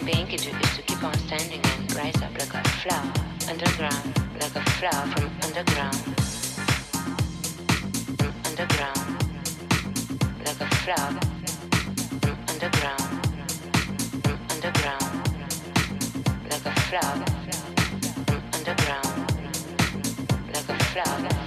my being is to, is to keep on standing and rise up like a flower underground, like a flower from underground. From underground, like a flower from underground. From underground, like a flower from underground, like a flower.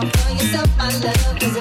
Throw yourself my love,